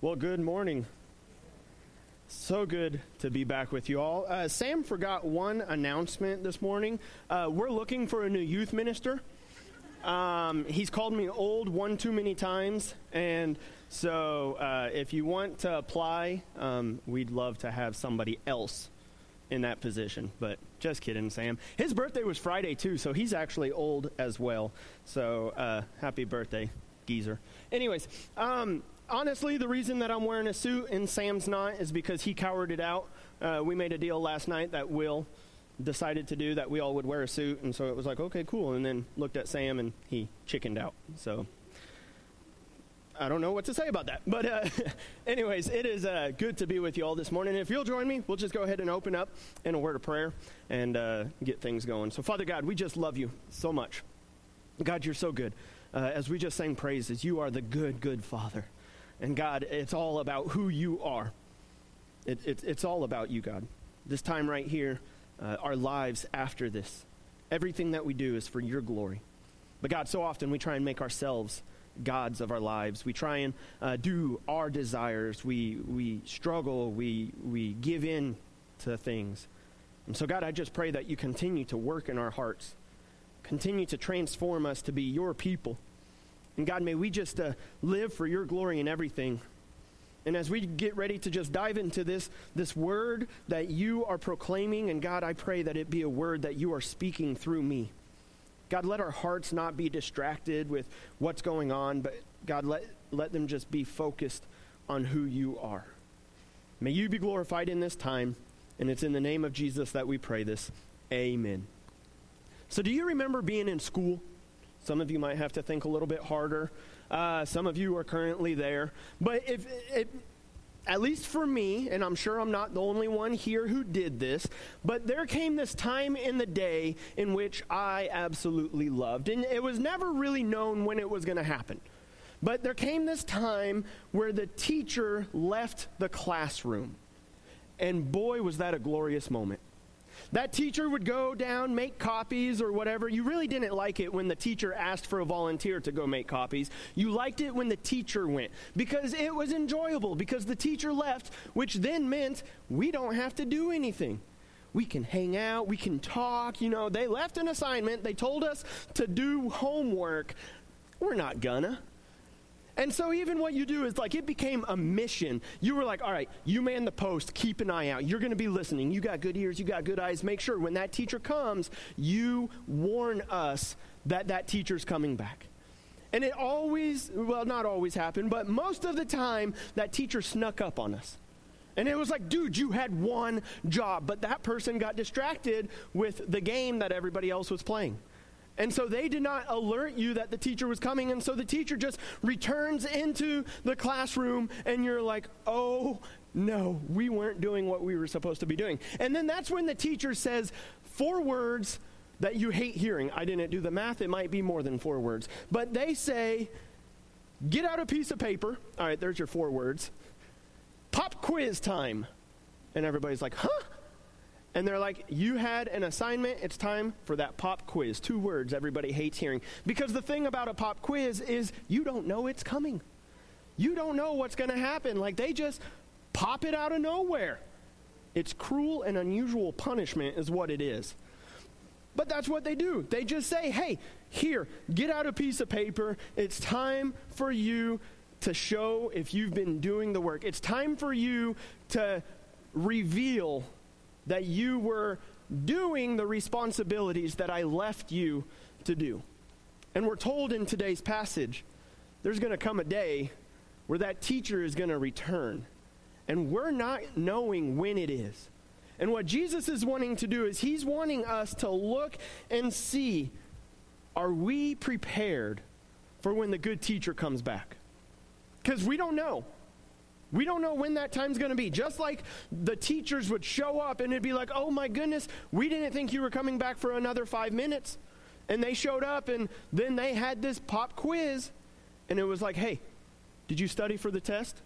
Well, good morning. So good to be back with you all. Uh, Sam forgot one announcement this morning. Uh, we're looking for a new youth minister. Um, he's called me old one too many times, and so uh, if you want to apply, um, we'd love to have somebody else in that position. But just kidding, Sam. His birthday was Friday too, so he's actually old as well. So uh, happy birthday, geezer. Anyways, um, honestly, the reason that I'm wearing a suit and Sam's not is because he cowered it out. Uh, we made a deal last night that Will decided to do that we all would wear a suit, and so it was like, okay, cool. And then looked at Sam and he chickened out. So I don't know what to say about that. But, uh, anyways, it is uh, good to be with you all this morning. If you'll join me, we'll just go ahead and open up in a word of prayer and uh, get things going. So, Father God, we just love you so much. God, you're so good. Uh, as we just sang praises, you are the good, good Father. And God, it's all about who you are. It, it, it's all about you, God. This time right here, uh, our lives after this, everything that we do is for your glory. But God, so often we try and make ourselves gods of our lives. We try and uh, do our desires. We, we struggle. We, we give in to things. And so, God, I just pray that you continue to work in our hearts, continue to transform us to be your people and God, may we just uh, live for your glory in everything. And as we get ready to just dive into this, this word that you are proclaiming, and God, I pray that it be a word that you are speaking through me. God, let our hearts not be distracted with what's going on, but God, let, let them just be focused on who you are. May you be glorified in this time, and it's in the name of Jesus that we pray this. Amen. So, do you remember being in school? Some of you might have to think a little bit harder. Uh, some of you are currently there. But if, if, at least for me, and I'm sure I'm not the only one here who did this, but there came this time in the day in which I absolutely loved. And it was never really known when it was going to happen. But there came this time where the teacher left the classroom. And boy, was that a glorious moment. That teacher would go down, make copies or whatever. You really didn't like it when the teacher asked for a volunteer to go make copies. You liked it when the teacher went because it was enjoyable, because the teacher left, which then meant we don't have to do anything. We can hang out, we can talk. You know, they left an assignment, they told us to do homework. We're not gonna. And so even what you do is like it became a mission. You were like, all right, you man the post, keep an eye out. You're going to be listening. You got good ears, you got good eyes. Make sure when that teacher comes, you warn us that that teacher's coming back. And it always, well, not always happened, but most of the time, that teacher snuck up on us. And it was like, dude, you had one job, but that person got distracted with the game that everybody else was playing. And so they did not alert you that the teacher was coming. And so the teacher just returns into the classroom, and you're like, oh no, we weren't doing what we were supposed to be doing. And then that's when the teacher says four words that you hate hearing. I didn't do the math, it might be more than four words. But they say, get out a piece of paper. All right, there's your four words. Pop quiz time. And everybody's like, huh? And they're like, You had an assignment. It's time for that pop quiz. Two words everybody hates hearing. Because the thing about a pop quiz is you don't know it's coming. You don't know what's going to happen. Like they just pop it out of nowhere. It's cruel and unusual punishment, is what it is. But that's what they do. They just say, Hey, here, get out a piece of paper. It's time for you to show if you've been doing the work. It's time for you to reveal that you were doing the responsibilities that I left you to do. And we're told in today's passage, there's going to come a day where that teacher is going to return. And we're not knowing when it is. And what Jesus is wanting to do is he's wanting us to look and see are we prepared for when the good teacher comes back? Because we don't know. We don't know when that time's going to be. Just like the teachers would show up and it'd be like, oh my goodness, we didn't think you were coming back for another five minutes. And they showed up and then they had this pop quiz. And it was like, hey, did you study for the test?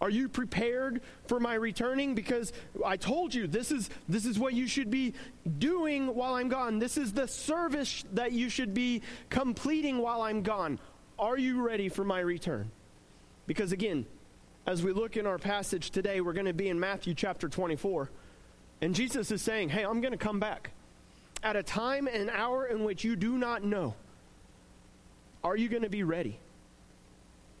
Are you prepared for my returning? Because I told you this is, this is what you should be doing while I'm gone. This is the service that you should be completing while I'm gone. Are you ready for my return? Because again, as we look in our passage today, we're going to be in Matthew chapter 24. And Jesus is saying, Hey, I'm going to come back at a time and hour in which you do not know. Are you going to be ready?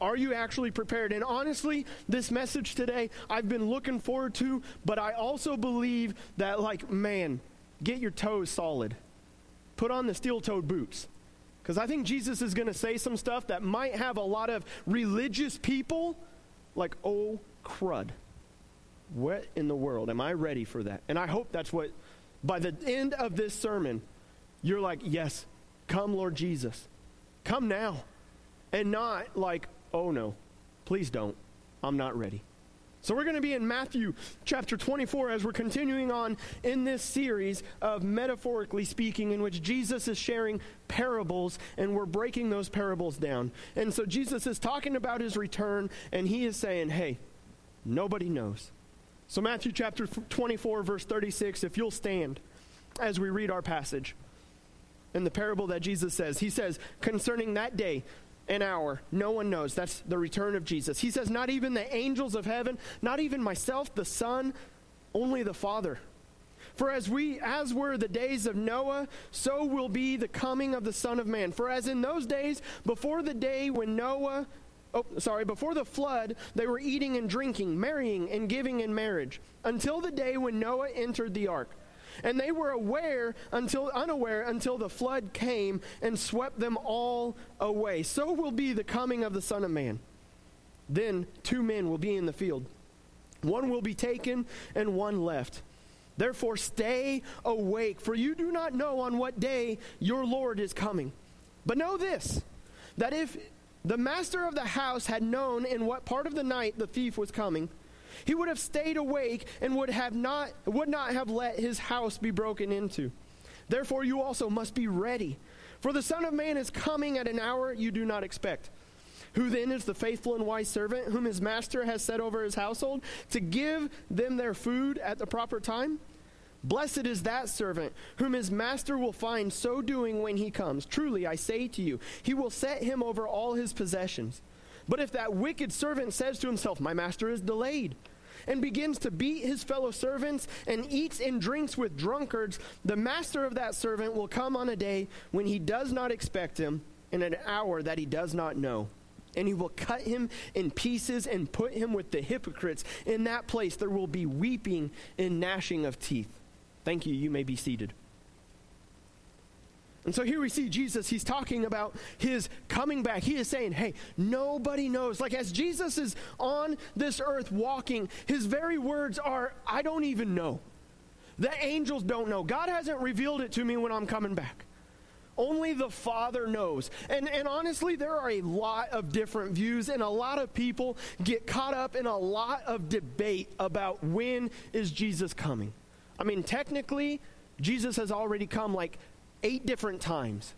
Are you actually prepared? And honestly, this message today I've been looking forward to, but I also believe that, like, man, get your toes solid. Put on the steel toed boots. Because I think Jesus is going to say some stuff that might have a lot of religious people like, oh, crud. What in the world? Am I ready for that? And I hope that's what, by the end of this sermon, you're like, yes, come, Lord Jesus. Come now. And not like, oh no, please don't. I'm not ready. So we're going to be in Matthew chapter 24 as we're continuing on in this series of metaphorically speaking, in which Jesus is sharing parables and we're breaking those parables down. And so Jesus is talking about his return and he is saying, hey, nobody knows. So, Matthew chapter 24, verse 36, if you'll stand as we read our passage. In the parable that Jesus says, he says, concerning that day, an hour. No one knows. That's the return of Jesus. He says, Not even the angels of heaven, not even myself, the Son, only the Father. For as we as were the days of Noah, so will be the coming of the Son of Man. For as in those days before the day when Noah Oh, sorry, before the flood, they were eating and drinking, marrying and giving in marriage, until the day when Noah entered the ark and they were aware until unaware until the flood came and swept them all away. So will be the coming of the Son of Man. Then two men will be in the field. One will be taken and one left. Therefore stay awake, for you do not know on what day your Lord is coming. But know this that if the master of the house had known in what part of the night the thief was coming, he would have stayed awake and would have not would not have let his house be broken into. Therefore you also must be ready, for the son of man is coming at an hour you do not expect. Who then is the faithful and wise servant whom his master has set over his household to give them their food at the proper time? Blessed is that servant whom his master will find so doing when he comes. Truly, I say to you, he will set him over all his possessions. But if that wicked servant says to himself, My master is delayed, and begins to beat his fellow servants and eats and drinks with drunkards, the master of that servant will come on a day when he does not expect him, in an hour that he does not know. And he will cut him in pieces and put him with the hypocrites. In that place there will be weeping and gnashing of teeth. Thank you. You may be seated. And so here we see Jesus, he's talking about his coming back. He is saying, hey, nobody knows. Like as Jesus is on this earth walking, his very words are, I don't even know. The angels don't know. God hasn't revealed it to me when I'm coming back. Only the Father knows. And, and honestly, there are a lot of different views, and a lot of people get caught up in a lot of debate about when is Jesus coming. I mean, technically, Jesus has already come like eight different times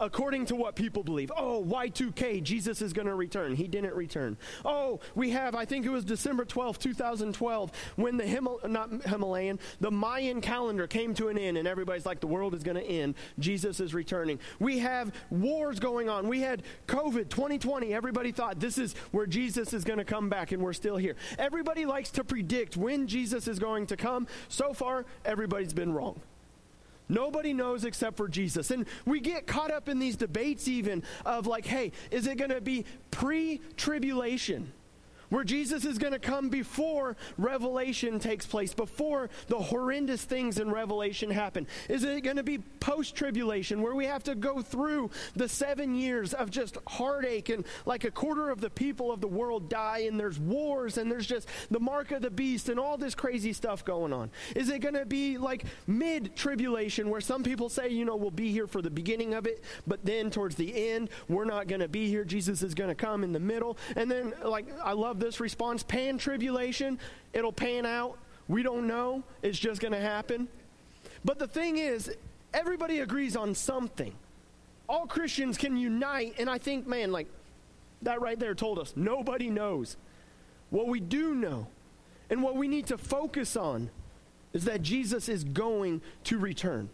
according to what people believe. Oh, Y2K, Jesus is going to return. He didn't return. Oh, we have, I think it was December 12, 2012, when the Himal- not Himalayan, the Mayan calendar came to an end and everybody's like, the world is going to end. Jesus is returning. We have wars going on. We had COVID 2020. Everybody thought this is where Jesus is going to come back and we're still here. Everybody likes to predict when Jesus is going to come. So far, everybody's been wrong. Nobody knows except for Jesus. And we get caught up in these debates, even of like, hey, is it going to be pre tribulation? Where Jesus is going to come before Revelation takes place, before the horrendous things in Revelation happen? Is it going to be post tribulation, where we have to go through the seven years of just heartache and like a quarter of the people of the world die, and there's wars, and there's just the mark of the beast, and all this crazy stuff going on? Is it going to be like mid tribulation, where some people say, you know, we'll be here for the beginning of it, but then towards the end, we're not going to be here. Jesus is going to come in the middle. And then, like, I love this response pan tribulation, it'll pan out. We don't know. It's just going to happen. But the thing is, everybody agrees on something. All Christians can unite, and I think, man, like that right there told us nobody knows. What we do know, and what we need to focus on, is that Jesus is going to return.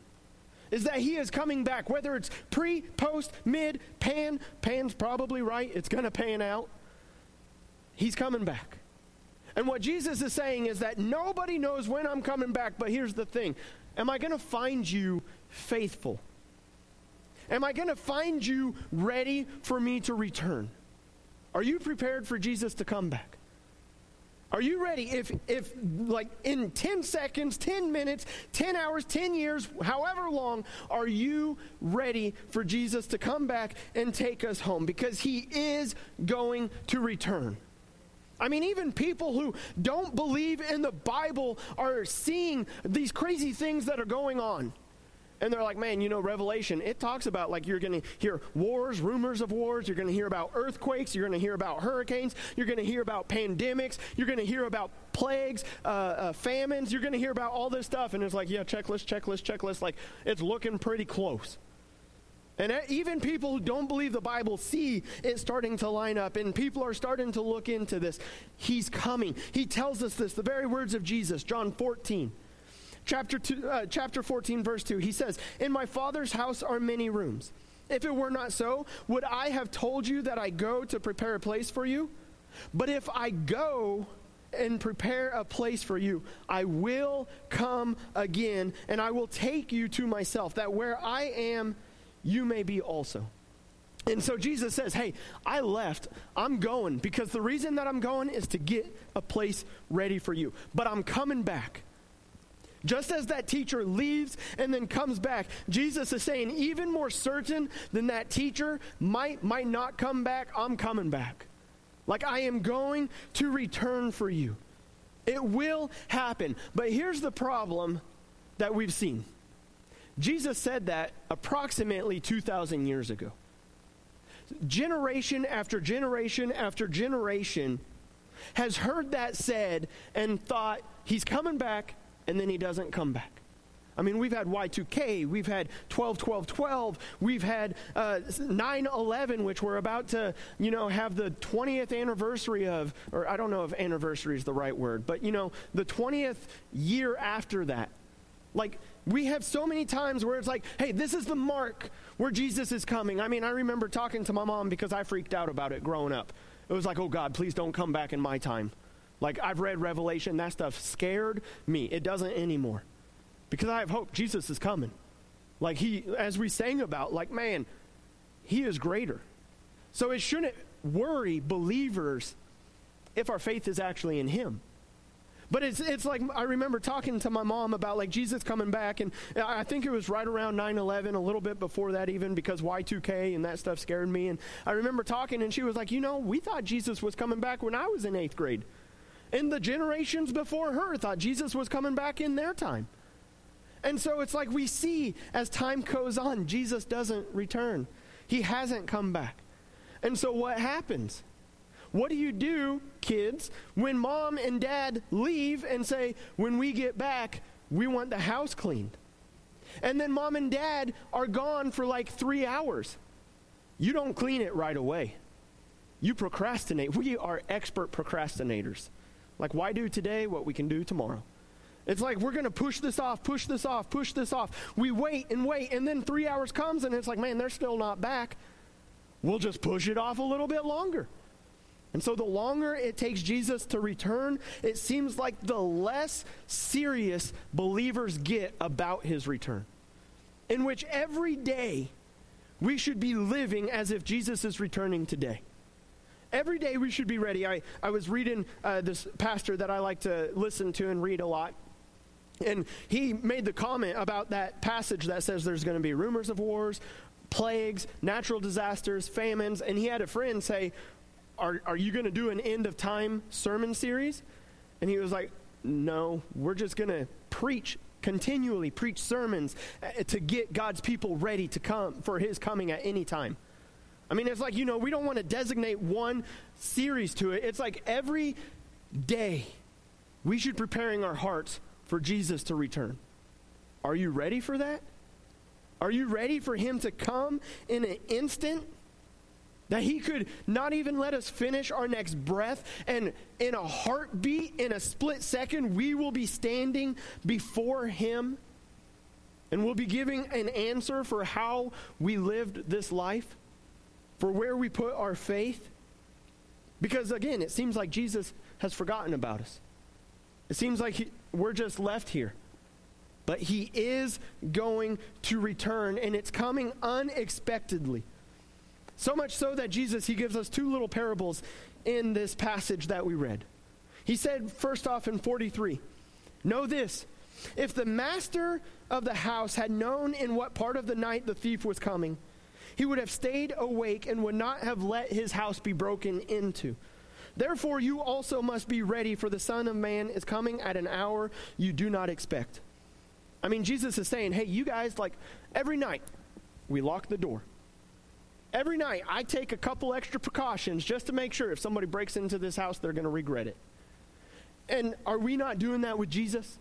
Is that he is coming back, whether it's pre, post, mid, pan, pan's probably right, it's going to pan out. He's coming back. And what Jesus is saying is that nobody knows when I'm coming back, but here's the thing Am I going to find you faithful? Am I going to find you ready for me to return? Are you prepared for Jesus to come back? Are you ready? If, if like in 10 seconds, 10 minutes, 10 hours, 10 years, however long, are you ready for Jesus to come back and take us home? Because he is going to return. I mean, even people who don't believe in the Bible are seeing these crazy things that are going on. And they're like, man, you know, Revelation, it talks about like you're going to hear wars, rumors of wars. You're going to hear about earthquakes. You're going to hear about hurricanes. You're going to hear about pandemics. You're going to hear about plagues, uh, uh, famines. You're going to hear about all this stuff. And it's like, yeah, checklist, checklist, checklist. Like, it's looking pretty close. And even people who don't believe the Bible see it starting to line up, and people are starting to look into this. He's coming. He tells us this, the very words of Jesus, John 14. Chapter, two, uh, chapter 14, verse 2, he says, In my Father's house are many rooms. If it were not so, would I have told you that I go to prepare a place for you? But if I go and prepare a place for you, I will come again, and I will take you to myself, that where I am, you may be also. And so Jesus says, Hey, I left. I'm going because the reason that I'm going is to get a place ready for you. But I'm coming back. Just as that teacher leaves and then comes back, Jesus is saying, even more certain than that teacher might, might not come back, I'm coming back. Like I am going to return for you. It will happen. But here's the problem that we've seen Jesus said that approximately 2,000 years ago. Generation after generation after generation has heard that said and thought, he's coming back, and then he doesn't come back. I mean, we've had Y2K, we've had 12 12 12, we've had uh, 9 11, which we're about to, you know, have the 20th anniversary of, or I don't know if anniversary is the right word, but, you know, the 20th year after that. Like, we have so many times where it's like, hey, this is the mark where Jesus is coming. I mean, I remember talking to my mom because I freaked out about it growing up. It was like, oh God, please don't come back in my time. Like, I've read Revelation, that stuff scared me. It doesn't anymore. Because I have hope. Jesus is coming. Like, he, as we sang about, like, man, he is greater. So it shouldn't worry believers if our faith is actually in him. But it's, it's like, I remember talking to my mom about like Jesus coming back, and I think it was right around 9 11, a little bit before that, even because Y2K and that stuff scared me. And I remember talking, and she was like, You know, we thought Jesus was coming back when I was in eighth grade. And the generations before her thought Jesus was coming back in their time. And so it's like we see as time goes on, Jesus doesn't return. He hasn't come back. And so what happens? What do you do, kids, when mom and dad leave and say, when we get back, we want the house cleaned? And then mom and dad are gone for like three hours. You don't clean it right away. You procrastinate. We are expert procrastinators. Like, why do today what we can do tomorrow? It's like we're going to push this off, push this off, push this off. We wait and wait, and then three hours comes, and it's like, man, they're still not back. We'll just push it off a little bit longer. And so, the longer it takes Jesus to return, it seems like the less serious believers get about his return. In which every day we should be living as if Jesus is returning today. Every day we should be ready. I, I was reading uh, this pastor that I like to listen to and read a lot. And he made the comment about that passage that says there's going to be rumors of wars, plagues, natural disasters, famines. And he had a friend say, are, are you going to do an end of time sermon series? And he was like, No, we're just going to preach, continually preach sermons uh, to get God's people ready to come for his coming at any time. I mean, it's like, you know, we don't want to designate one series to it. It's like every day we should be preparing our hearts for Jesus to return. Are you ready for that? Are you ready for him to come in an instant? That he could not even let us finish our next breath, and in a heartbeat, in a split second, we will be standing before him and we'll be giving an answer for how we lived this life, for where we put our faith. Because again, it seems like Jesus has forgotten about us. It seems like he, we're just left here. But he is going to return, and it's coming unexpectedly. So much so that Jesus, he gives us two little parables in this passage that we read. He said, first off in 43, Know this if the master of the house had known in what part of the night the thief was coming, he would have stayed awake and would not have let his house be broken into. Therefore, you also must be ready, for the Son of Man is coming at an hour you do not expect. I mean, Jesus is saying, hey, you guys, like every night, we lock the door. Every night, I take a couple extra precautions just to make sure if somebody breaks into this house, they're going to regret it. And are we not doing that with Jesus?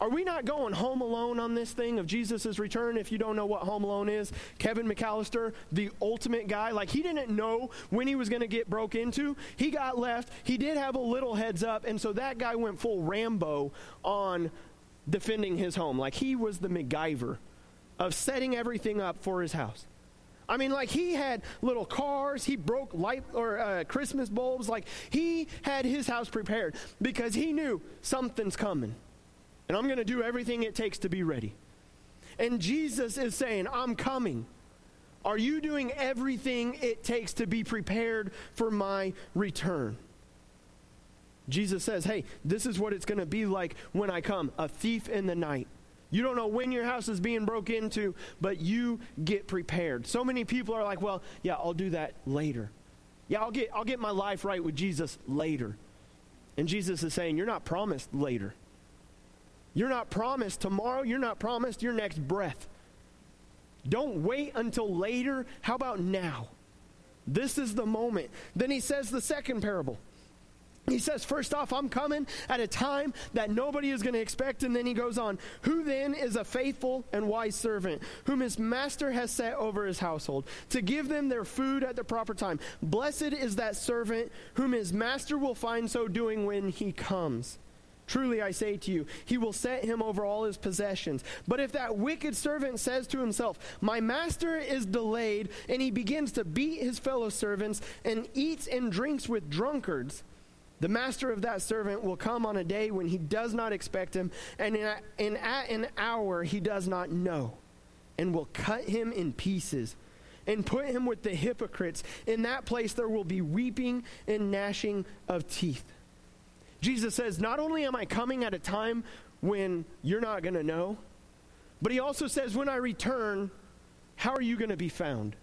Are we not going home alone on this thing of Jesus' return? If you don't know what home alone is, Kevin McCallister, the ultimate guy, like he didn't know when he was going to get broke into. He got left. He did have a little heads up, and so that guy went full Rambo on defending his home. Like he was the MacGyver of setting everything up for his house. I mean, like he had little cars, he broke light or uh, Christmas bulbs. Like he had his house prepared because he knew something's coming. And I'm going to do everything it takes to be ready. And Jesus is saying, I'm coming. Are you doing everything it takes to be prepared for my return? Jesus says, Hey, this is what it's going to be like when I come a thief in the night. You don't know when your house is being broke into, but you get prepared. So many people are like, Well, yeah, I'll do that later. Yeah, I'll get, I'll get my life right with Jesus later. And Jesus is saying, You're not promised later. You're not promised tomorrow. You're not promised your next breath. Don't wait until later. How about now? This is the moment. Then he says the second parable. He says, first off, I'm coming at a time that nobody is going to expect. And then he goes on, Who then is a faithful and wise servant, whom his master has set over his household, to give them their food at the proper time? Blessed is that servant whom his master will find so doing when he comes. Truly I say to you, he will set him over all his possessions. But if that wicked servant says to himself, My master is delayed, and he begins to beat his fellow servants and eats and drinks with drunkards, the master of that servant will come on a day when he does not expect him, and in, in at an hour he does not know, and will cut him in pieces and put him with the hypocrites. In that place there will be weeping and gnashing of teeth. Jesus says, Not only am I coming at a time when you're not going to know, but he also says, When I return, how are you going to be found?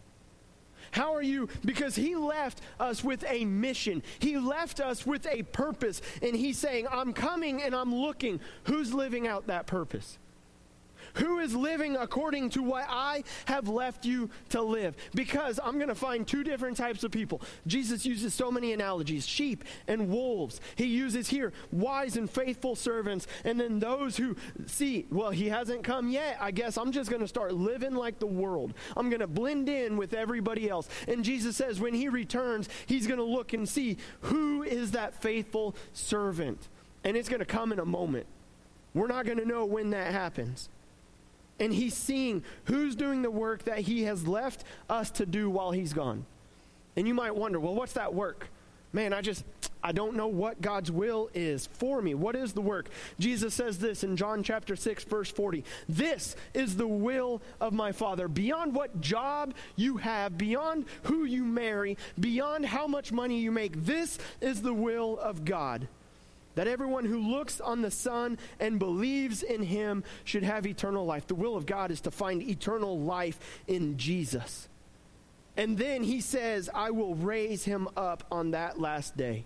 How are you? Because he left us with a mission. He left us with a purpose. And he's saying, I'm coming and I'm looking. Who's living out that purpose? Who is living according to what I have left you to live? Because I'm going to find two different types of people. Jesus uses so many analogies sheep and wolves. He uses here wise and faithful servants, and then those who see, well, he hasn't come yet. I guess I'm just going to start living like the world. I'm going to blend in with everybody else. And Jesus says when he returns, he's going to look and see who is that faithful servant. And it's going to come in a moment. We're not going to know when that happens and he's seeing who's doing the work that he has left us to do while he's gone. And you might wonder, well, what's that work? Man, I just, I don't know what God's will is for me. What is the work? Jesus says this in John chapter 6, verse 40. This is the will of my Father. Beyond what job you have, beyond who you marry, beyond how much money you make, this is the will of God that everyone who looks on the Son and believes in him should have eternal life. The will of God is to find eternal life in Jesus. And then he says, I will raise him up on that last day.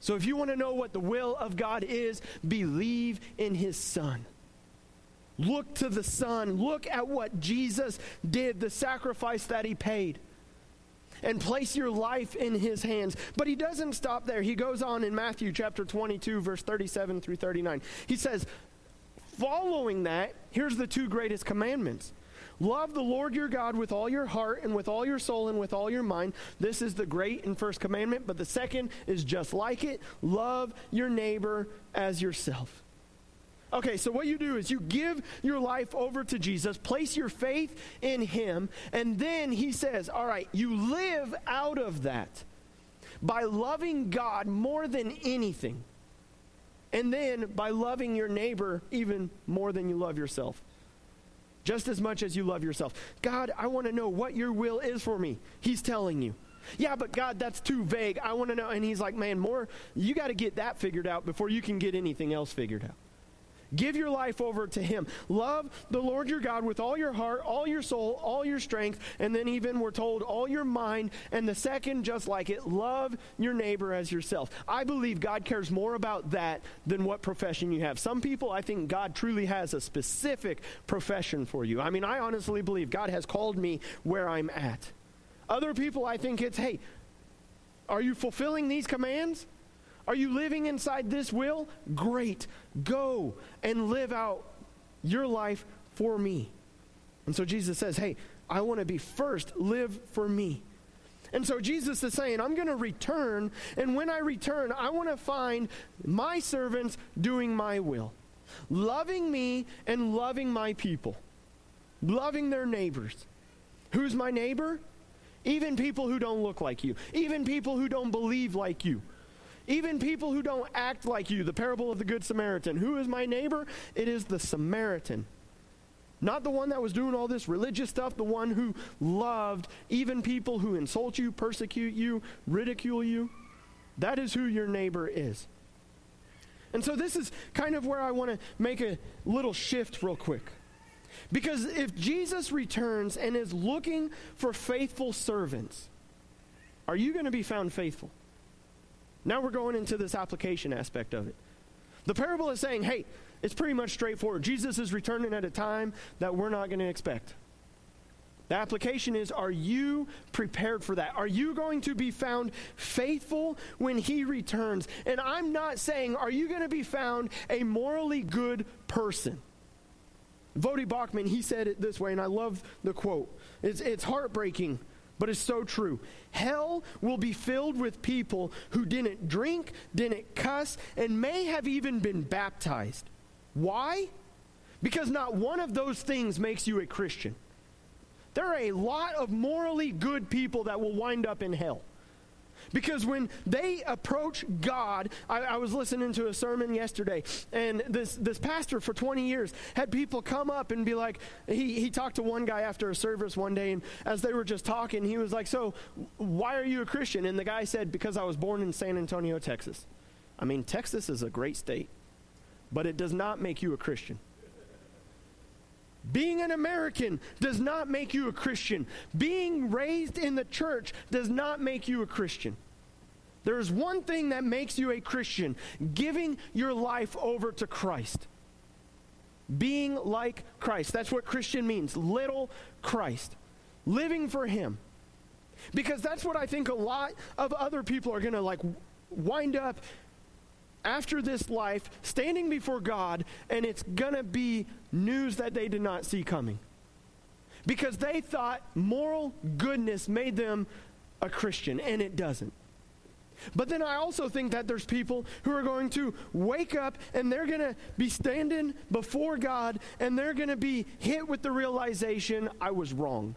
So if you want to know what the will of God is, believe in his Son. Look to the Son. Look at what Jesus did, the sacrifice that he paid and place your life in his hands. But he doesn't stop there. He goes on in Matthew chapter 22, verse 37 through 39. He says, following that, here's the two greatest commandments. Love the Lord your God with all your heart and with all your soul and with all your mind. This is the great and first commandment, but the second is just like it love your neighbor as yourself. Okay, so what you do is you give your life over to Jesus, place your faith in Him, and then He says, All right, you live out of that. by loving God more than anything. And then by loving your neighbor even more than you love yourself. Just as much as you love yourself. God, I want to know what your will is for me. He's telling you. Yeah, but God, that's too vague. I want to know. And he's like, man, more, you got to get that figured out before you can get anything else figured out. Give your life over to Him. Love the Lord your God with all your heart, all your soul, all your strength, and then even we're told all your mind. And the second, just like it, love your neighbor as yourself. I believe God cares more about that than what profession you have. Some people, I think God truly has a specific profession for you. I mean, I honestly believe God has called me where I'm at. Other people, I think it's, hey, are you fulfilling these commands? Are you living inside this will? Great. Go and live out your life for me. And so Jesus says, Hey, I want to be first. Live for me. And so Jesus is saying, I'm going to return. And when I return, I want to find my servants doing my will, loving me and loving my people, loving their neighbors. Who's my neighbor? Even people who don't look like you, even people who don't believe like you. Even people who don't act like you. The parable of the Good Samaritan. Who is my neighbor? It is the Samaritan. Not the one that was doing all this religious stuff, the one who loved even people who insult you, persecute you, ridicule you. That is who your neighbor is. And so this is kind of where I want to make a little shift real quick. Because if Jesus returns and is looking for faithful servants, are you going to be found faithful? Now we're going into this application aspect of it. The parable is saying, hey, it's pretty much straightforward. Jesus is returning at a time that we're not going to expect. The application is Are you prepared for that? Are you going to be found faithful when he returns? And I'm not saying, Are you going to be found a morally good person? Voddie Baucham, he said it this way, and I love the quote. It's, it's heartbreaking but it's so true. Hell will be filled with people who didn't drink, didn't cuss, and may have even been baptized. Why? Because not one of those things makes you a Christian. There are a lot of morally good people that will wind up in hell. Because when they approach God, I, I, was listening to a sermon yesterday, and this, this pastor for 20 years had people come up and be like, he, he talked to one guy after a service one day, and as they were just talking, he was like, So, why are you a Christian? And the guy said, Because I was born in San Antonio, Texas. I mean, Texas is a great state, but it does not make you a Christian. Being an American does not make you a Christian. Being raised in the church does not make you a Christian. There is one thing that makes you a Christian giving your life over to Christ. Being like Christ. That's what Christian means. Little Christ. Living for Him. Because that's what I think a lot of other people are going to like wind up after this life standing before God, and it's going to be news that they did not see coming. Because they thought moral goodness made them a Christian, and it doesn't. But then I also think that there's people who are going to wake up and they're going to be standing before God and they're going to be hit with the realization I was wrong.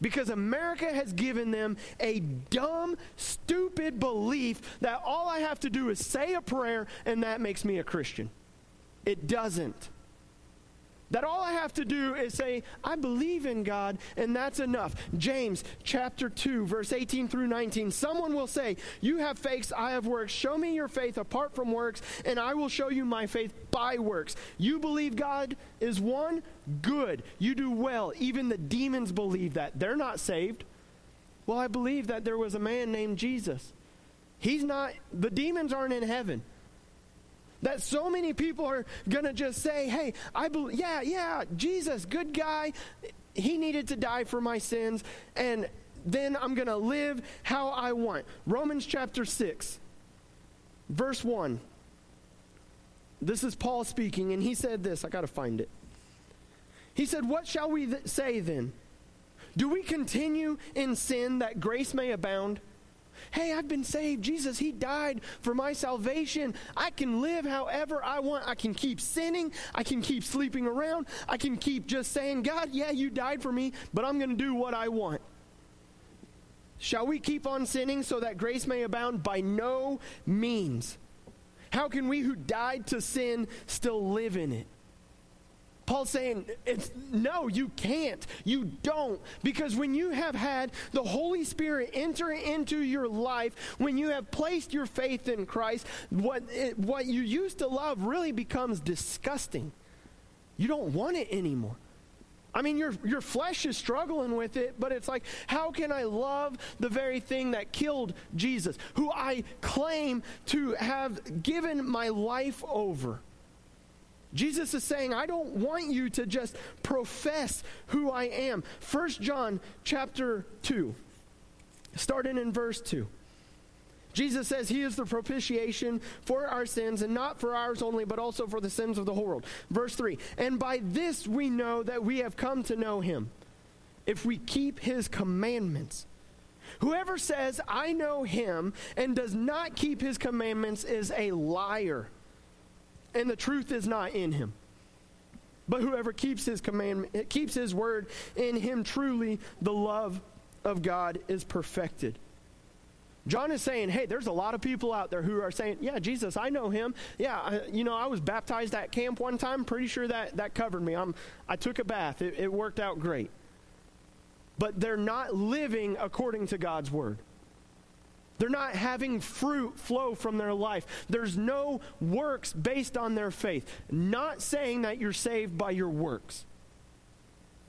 Because America has given them a dumb, stupid belief that all I have to do is say a prayer and that makes me a Christian. It doesn't. That all I have to do is say, I believe in God, and that's enough. James chapter 2, verse 18 through 19. Someone will say, You have faith, I have works. Show me your faith apart from works, and I will show you my faith by works. You believe God is one? Good. You do well. Even the demons believe that. They're not saved. Well, I believe that there was a man named Jesus. He's not, the demons aren't in heaven. That so many people are going to just say, hey, I believe, yeah, yeah, Jesus, good guy. He needed to die for my sins, and then I'm going to live how I want. Romans chapter 6, verse 1. This is Paul speaking, and he said this. I got to find it. He said, What shall we th- say then? Do we continue in sin that grace may abound? Hey, I've been saved. Jesus, He died for my salvation. I can live however I want. I can keep sinning. I can keep sleeping around. I can keep just saying, God, yeah, you died for me, but I'm going to do what I want. Shall we keep on sinning so that grace may abound? By no means. How can we who died to sin still live in it? Paul's saying, it's, no, you can't. You don't. Because when you have had the Holy Spirit enter into your life, when you have placed your faith in Christ, what, it, what you used to love really becomes disgusting. You don't want it anymore. I mean, your, your flesh is struggling with it, but it's like, how can I love the very thing that killed Jesus, who I claim to have given my life over? Jesus is saying, I don't want you to just profess who I am. 1 John chapter 2, starting in verse 2. Jesus says he is the propitiation for our sins, and not for ours only, but also for the sins of the whole world. Verse 3 And by this we know that we have come to know him, if we keep his commandments. Whoever says, I know him, and does not keep his commandments is a liar, and the truth is not in him. But whoever keeps his commandment, keeps his word in him, truly the love of God is perfected. John is saying, hey, there's a lot of people out there who are saying, yeah, Jesus, I know him. Yeah, I, you know, I was baptized at camp one time. Pretty sure that, that covered me. I'm, I took a bath, it, it worked out great. But they're not living according to God's word. They're not having fruit flow from their life. There's no works based on their faith. Not saying that you're saved by your works,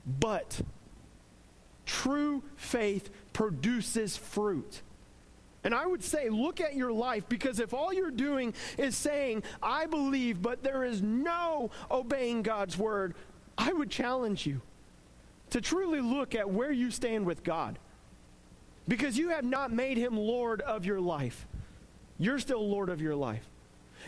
but true faith produces fruit. And I would say, look at your life because if all you're doing is saying, I believe, but there is no obeying God's word, I would challenge you to truly look at where you stand with God. Because you have not made him Lord of your life. You're still Lord of your life.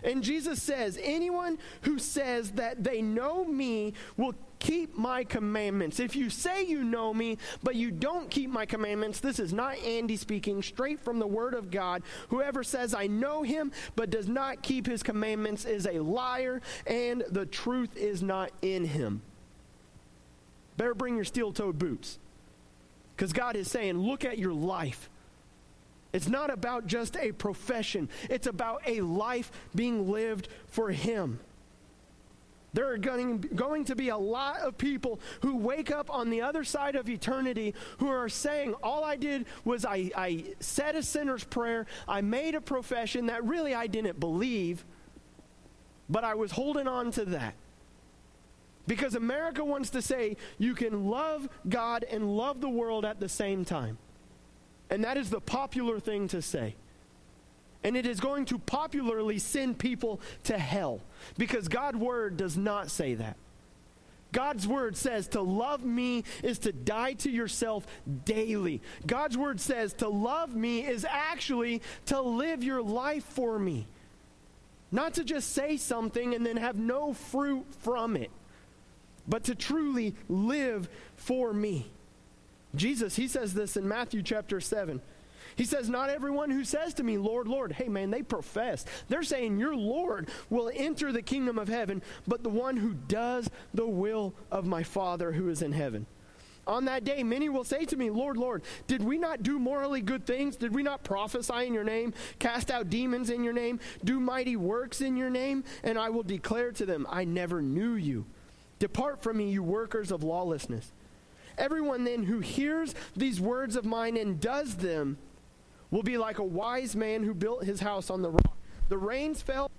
And Jesus says, anyone who says that they know me will keep my commandments. If you say you know me, but you don't keep my commandments, this is not Andy speaking, straight from the Word of God. Whoever says I know him, but does not keep his commandments is a liar, and the truth is not in him. Better bring your steel toed boots. Because God is saying, look at your life. It's not about just a profession, it's about a life being lived for Him. There are going, going to be a lot of people who wake up on the other side of eternity who are saying, All I did was I, I said a sinner's prayer, I made a profession that really I didn't believe, but I was holding on to that. Because America wants to say you can love God and love the world at the same time. And that is the popular thing to say. And it is going to popularly send people to hell because God's word does not say that. God's word says to love me is to die to yourself daily. God's word says to love me is actually to live your life for me. Not to just say something and then have no fruit from it, but to truly live for me. Jesus, he says this in Matthew chapter 7. He says, Not everyone who says to me, Lord, Lord, hey man, they profess. They're saying, Your Lord will enter the kingdom of heaven, but the one who does the will of my Father who is in heaven. On that day, many will say to me, Lord, Lord, did we not do morally good things? Did we not prophesy in your name, cast out demons in your name, do mighty works in your name? And I will declare to them, I never knew you. Depart from me, you workers of lawlessness. Everyone then who hears these words of mine and does them will be like a wise man who built his house on the rock. The rains fell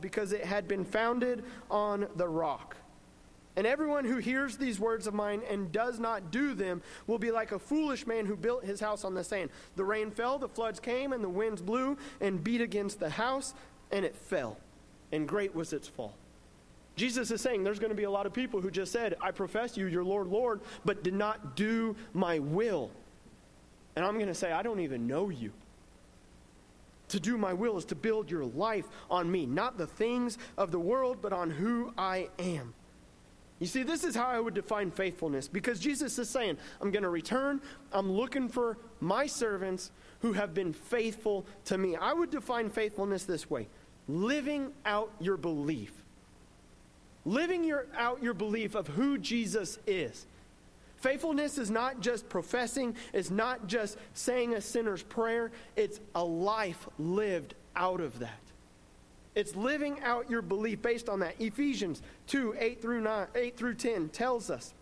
because it had been founded on the rock. And everyone who hears these words of mine and does not do them will be like a foolish man who built his house on the sand. The rain fell, the floods came, and the winds blew and beat against the house, and it fell. And great was its fall. Jesus is saying there's going to be a lot of people who just said, I profess you, your Lord, Lord, but did not do my will. And I'm going to say, I don't even know you. To do my will is to build your life on me, not the things of the world, but on who I am. You see, this is how I would define faithfulness because Jesus is saying, I'm going to return. I'm looking for my servants who have been faithful to me. I would define faithfulness this way living out your belief living your, out your belief of who Jesus is. Faithfulness is not just professing, it's not just saying a sinner's prayer, it's a life lived out of that. It's living out your belief based on that. Ephesians 2 8 through, 9, 8 through 10 tells us.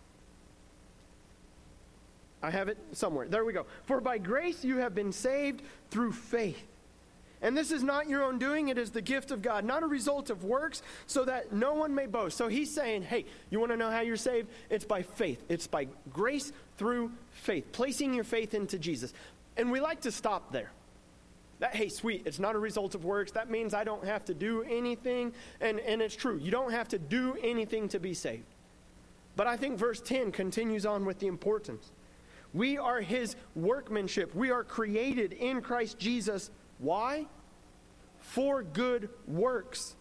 I have it somewhere. There we go. For by grace you have been saved through faith. And this is not your own doing, it is the gift of God, not a result of works, so that no one may boast. So he's saying, hey, you want to know how you're saved? It's by faith, it's by grace through faith, placing your faith into Jesus. And we like to stop there. That, hey, sweet, it's not a result of works. That means I don't have to do anything. And, and it's true, you don't have to do anything to be saved. But I think verse 10 continues on with the importance. We are his workmanship. We are created in Christ Jesus why? For good works,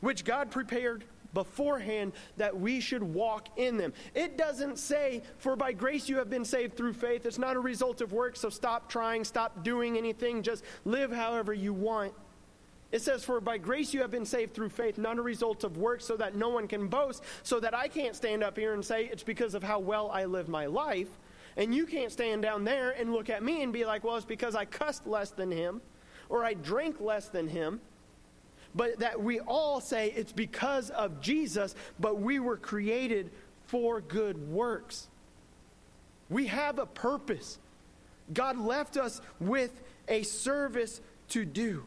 which God prepared beforehand that we should walk in them. It doesn't say, For by grace you have been saved through faith. It's not a result of works, so stop trying, stop doing anything, just live however you want. It says, For by grace you have been saved through faith, not a result of works, so that no one can boast, so that I can't stand up here and say it's because of how well I live my life. And you can't stand down there and look at me and be like, Well, it's because I cussed less than him or I drink less than him, but that we all say it's because of Jesus, but we were created for good works. We have a purpose. God left us with a service to do.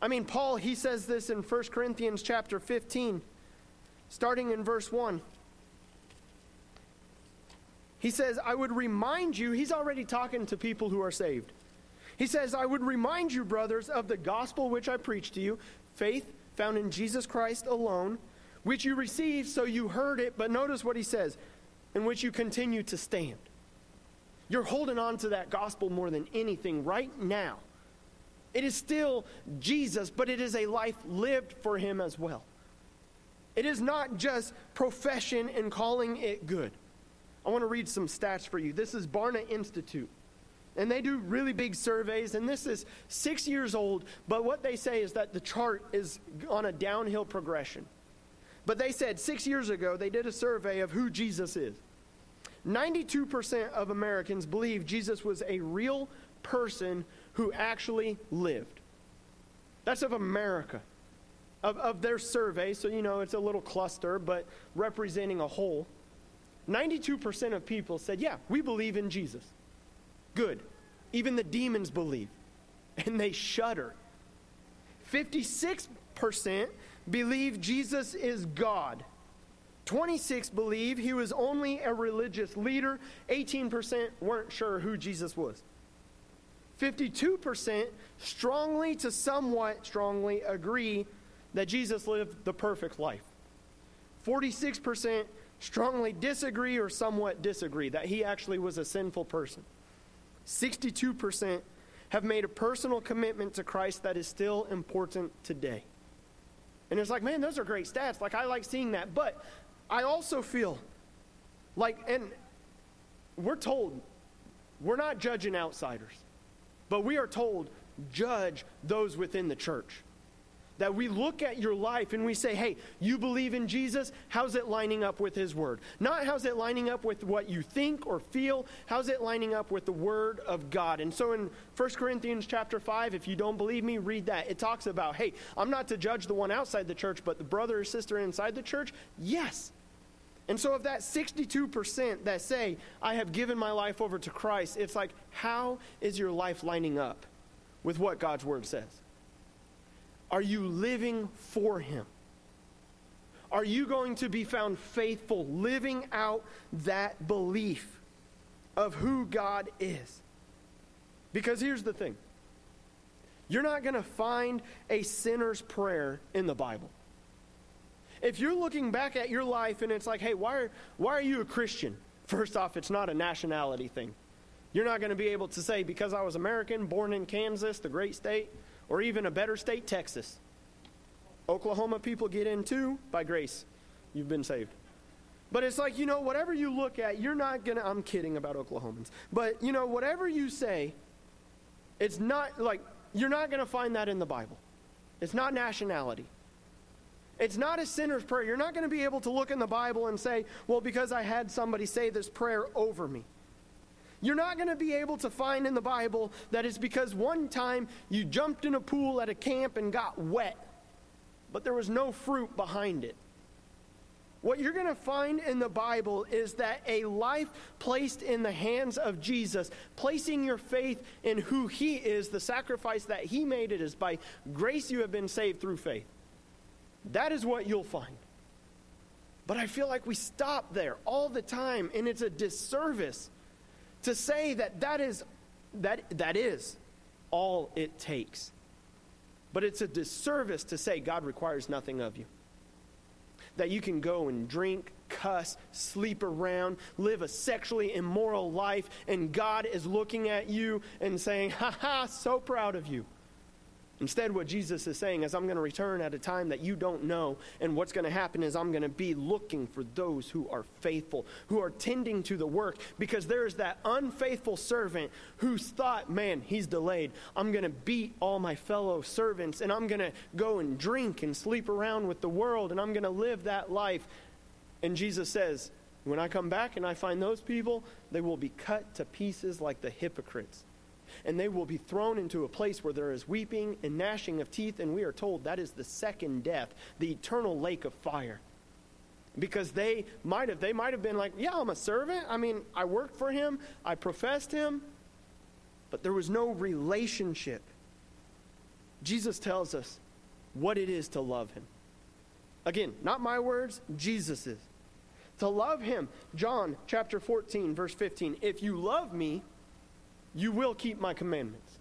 I mean, Paul, he says this in 1 Corinthians chapter 15, starting in verse 1. He says, I would remind you, he's already talking to people who are saved. He says, I would remind you, brothers, of the gospel which I preached to you, faith found in Jesus Christ alone, which you received, so you heard it. But notice what he says, in which you continue to stand. You're holding on to that gospel more than anything right now. It is still Jesus, but it is a life lived for him as well. It is not just profession and calling it good. I want to read some stats for you. This is Barna Institute. And they do really big surveys, and this is six years old, but what they say is that the chart is on a downhill progression. But they said six years ago they did a survey of who Jesus is. 92% of Americans believe Jesus was a real person who actually lived. That's of America, of, of their survey. So, you know, it's a little cluster, but representing a whole. 92% of people said, yeah, we believe in Jesus. Good. Even the demons believe, and they shudder. 56% believe Jesus is God. 26 believe he was only a religious leader. 18% weren't sure who Jesus was. 52% strongly to somewhat strongly agree that Jesus lived the perfect life. 46% strongly disagree or somewhat disagree that he actually was a sinful person. 62% have made a personal commitment to Christ that is still important today. And it's like, man, those are great stats. Like, I like seeing that. But I also feel like, and we're told we're not judging outsiders, but we are told judge those within the church. That we look at your life and we say, hey, you believe in Jesus? How's it lining up with his word? Not how's it lining up with what you think or feel, how's it lining up with the word of God? And so in 1 Corinthians chapter 5, if you don't believe me, read that. It talks about, hey, I'm not to judge the one outside the church, but the brother or sister inside the church? Yes. And so, of that 62% that say, I have given my life over to Christ, it's like, how is your life lining up with what God's word says? Are you living for Him? Are you going to be found faithful, living out that belief of who God is? Because here's the thing you're not going to find a sinner's prayer in the Bible. If you're looking back at your life and it's like, hey, why are, why are you a Christian? First off, it's not a nationality thing. You're not going to be able to say, because I was American, born in Kansas, the great state, or even a better state, Texas. Oklahoma people get in too by grace. You've been saved. But it's like, you know, whatever you look at, you're not going to, I'm kidding about Oklahomans. But, you know, whatever you say, it's not like, you're not going to find that in the Bible. It's not nationality. It's not a sinner's prayer. You're not going to be able to look in the Bible and say, well, because I had somebody say this prayer over me. You're not going to be able to find in the Bible that it's because one time you jumped in a pool at a camp and got wet, but there was no fruit behind it. What you're going to find in the Bible is that a life placed in the hands of Jesus, placing your faith in who He is, the sacrifice that He made, it is by grace you have been saved through faith. That is what you'll find. But I feel like we stop there all the time, and it's a disservice to say that that is, that, that is all it takes. But it's a disservice to say God requires nothing of you that you can go and drink, cuss, sleep around, live a sexually immoral life, and God is looking at you and saying, Ha ha, so proud of you. Instead, what Jesus is saying is, I'm going to return at a time that you don't know. And what's going to happen is, I'm going to be looking for those who are faithful, who are tending to the work. Because there's that unfaithful servant who's thought, man, he's delayed. I'm going to beat all my fellow servants, and I'm going to go and drink and sleep around with the world, and I'm going to live that life. And Jesus says, when I come back and I find those people, they will be cut to pieces like the hypocrites and they will be thrown into a place where there is weeping and gnashing of teeth, and we are told that is the second death, the eternal lake of fire. Because they might have, they might have been like, yeah, I'm a servant. I mean, I worked for him, I professed him, but there was no relationship. Jesus tells us what it is to love him. Again, not my words, Jesus's. To love him, John chapter 14, verse 15. If you love me, you will keep my commandments.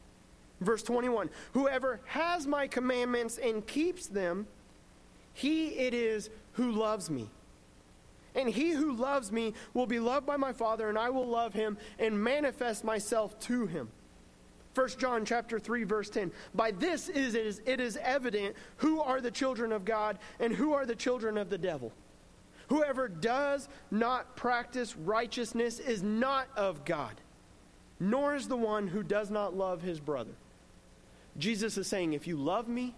Verse 21 Whoever has my commandments and keeps them, he it is who loves me. And he who loves me will be loved by my Father, and I will love him and manifest myself to him. 1 John chapter 3 verse 10 By this is it, is it is evident who are the children of God and who are the children of the devil. Whoever does not practice righteousness is not of God nor is the one who does not love his brother. Jesus is saying, if you love me,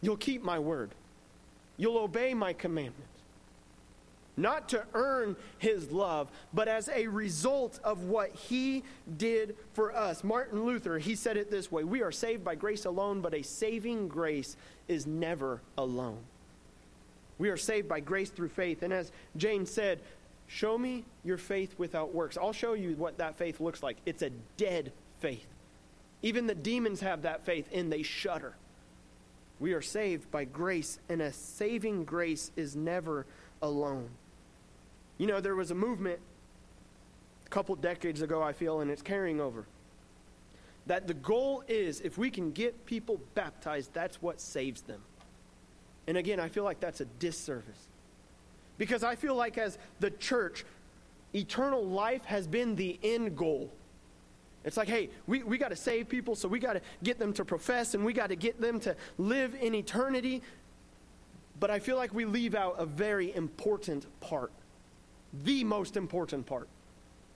you'll keep my word, you'll obey my commandments. Not to earn his love, but as a result of what he did for us. Martin Luther, he said it this way We are saved by grace alone, but a saving grace is never alone. We are saved by grace through faith. And as James said, Show me your faith without works. I'll show you what that faith looks like. It's a dead faith. Even the demons have that faith and they shudder. We are saved by grace, and a saving grace is never alone. You know, there was a movement a couple decades ago, I feel, and it's carrying over. That the goal is if we can get people baptized, that's what saves them. And again, I feel like that's a disservice. Because I feel like as the church, eternal life has been the end goal. It's like, hey, we, we got to save people, so we got to get them to profess and we got to get them to live in eternity. But I feel like we leave out a very important part, the most important part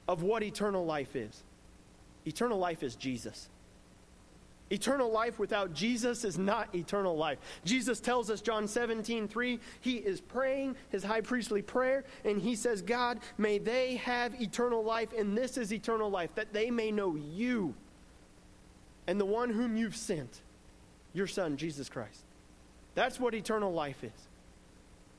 of what eternal life is. Eternal life is Jesus. Eternal life without Jesus is not eternal life. Jesus tells us, John 17, 3, he is praying his high priestly prayer, and he says, God, may they have eternal life, and this is eternal life, that they may know you and the one whom you've sent, your Son, Jesus Christ. That's what eternal life is.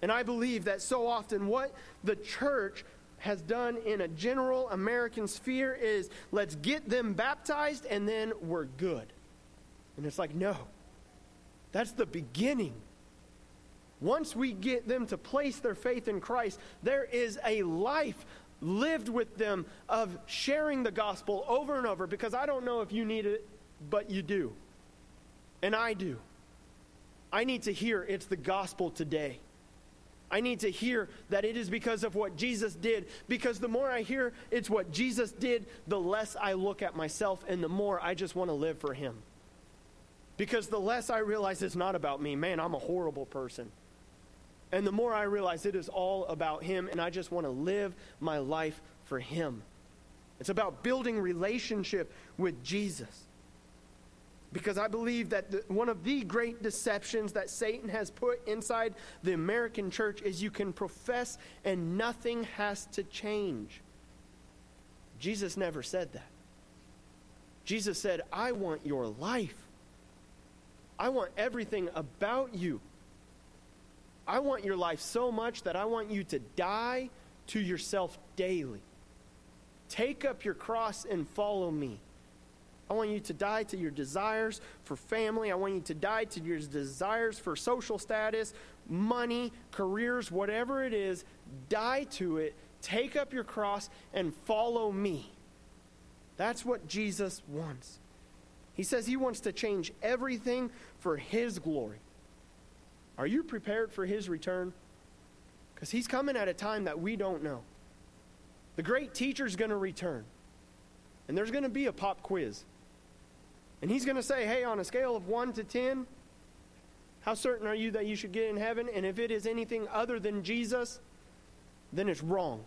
And I believe that so often what the church has done in a general American sphere is let's get them baptized and then we're good. And it's like, no, that's the beginning. Once we get them to place their faith in Christ, there is a life lived with them of sharing the gospel over and over because I don't know if you need it, but you do. And I do. I need to hear it's the gospel today. I need to hear that it is because of what Jesus did. Because the more I hear it's what Jesus did, the less I look at myself and the more I just want to live for Him. Because the less I realize it's not about me, man, I'm a horrible person. And the more I realize it is all about Him, and I just want to live my life for Him. It's about building relationship with Jesus. Because I believe that the, one of the great deceptions that Satan has put inside the American church is you can profess and nothing has to change. Jesus never said that. Jesus said, I want your life. I want everything about you. I want your life so much that I want you to die to yourself daily. Take up your cross and follow me. I want you to die to your desires for family. I want you to die to your desires for social status, money, careers, whatever it is. Die to it. Take up your cross and follow me. That's what Jesus wants. He says he wants to change everything for his glory. Are you prepared for his return? Because he's coming at a time that we don't know. The great teacher's going to return, and there's going to be a pop quiz. And he's going to say, hey, on a scale of 1 to 10, how certain are you that you should get in heaven? And if it is anything other than Jesus, then it's wrong.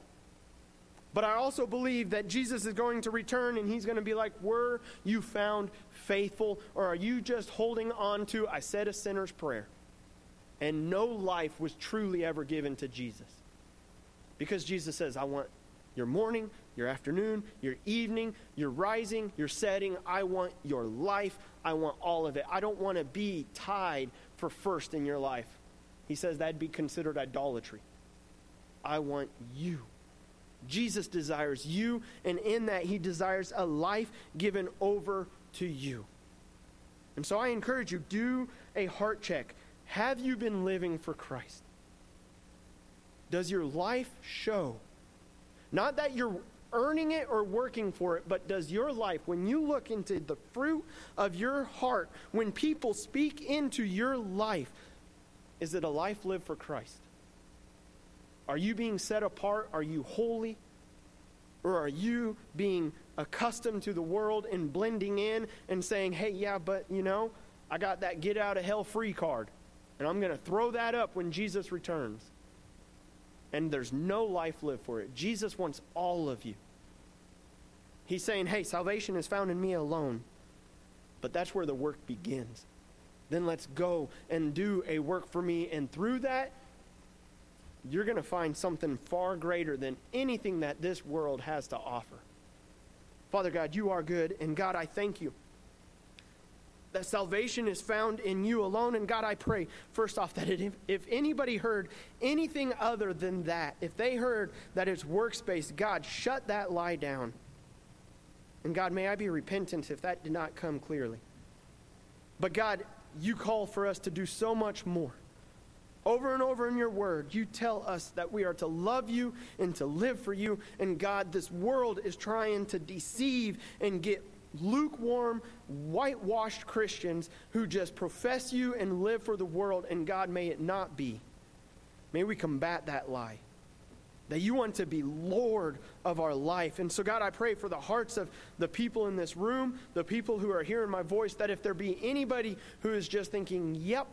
But I also believe that Jesus is going to return and he's going to be like, Were you found faithful? Or are you just holding on to, I said a sinner's prayer? And no life was truly ever given to Jesus. Because Jesus says, I want your morning, your afternoon, your evening, your rising, your setting. I want your life. I want all of it. I don't want to be tied for first in your life. He says that'd be considered idolatry. I want you. Jesus desires you, and in that, he desires a life given over to you. And so I encourage you do a heart check. Have you been living for Christ? Does your life show? Not that you're earning it or working for it, but does your life, when you look into the fruit of your heart, when people speak into your life, is it a life lived for Christ? Are you being set apart? Are you holy? Or are you being accustomed to the world and blending in and saying, hey, yeah, but you know, I got that get out of hell free card, and I'm going to throw that up when Jesus returns? and there's no life lived for it. Jesus wants all of you. He's saying, hey, salvation is found in me alone. But that's where the work begins. Then let's go and do a work for me. And through that, you're going to find something far greater than anything that this world has to offer. Father God, you are good. And God, I thank you that salvation is found in you alone. And God, I pray, first off, that if, if anybody heard anything other than that, if they heard that it's works-based, God, shut that lie down. And God, may I be repentant if that did not come clearly. But God, you call for us to do so much more. Over and over in your word, you tell us that we are to love you and to live for you. And God, this world is trying to deceive and get lukewarm, whitewashed Christians who just profess you and live for the world, and God, may it not be. May we combat that lie. That you want to be Lord of our life. And so, God, I pray for the hearts of the people in this room, the people who are hearing my voice, that if there be anybody who is just thinking, yep,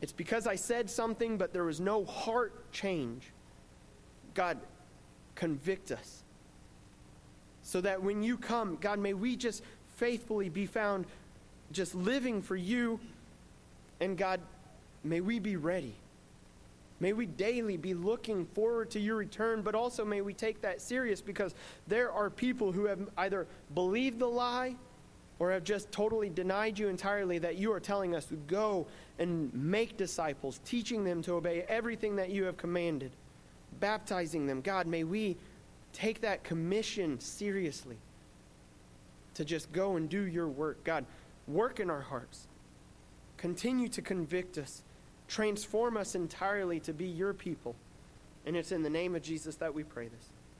it's because I said something, but there was no heart change, God, convict us so that when you come, God, may we just faithfully be found just living for you. And God, may we be ready. May we daily be looking forward to your return, but also may we take that serious because there are people who have either believed the lie or have just totally denied you entirely that you are telling us to go and make disciples, teaching them to obey everything that you have commanded, baptizing them. God, may we take that commission seriously to just go and do your work. God, work in our hearts. Continue to convict us. Transform us entirely to be your people. And it's in the name of Jesus that we pray this.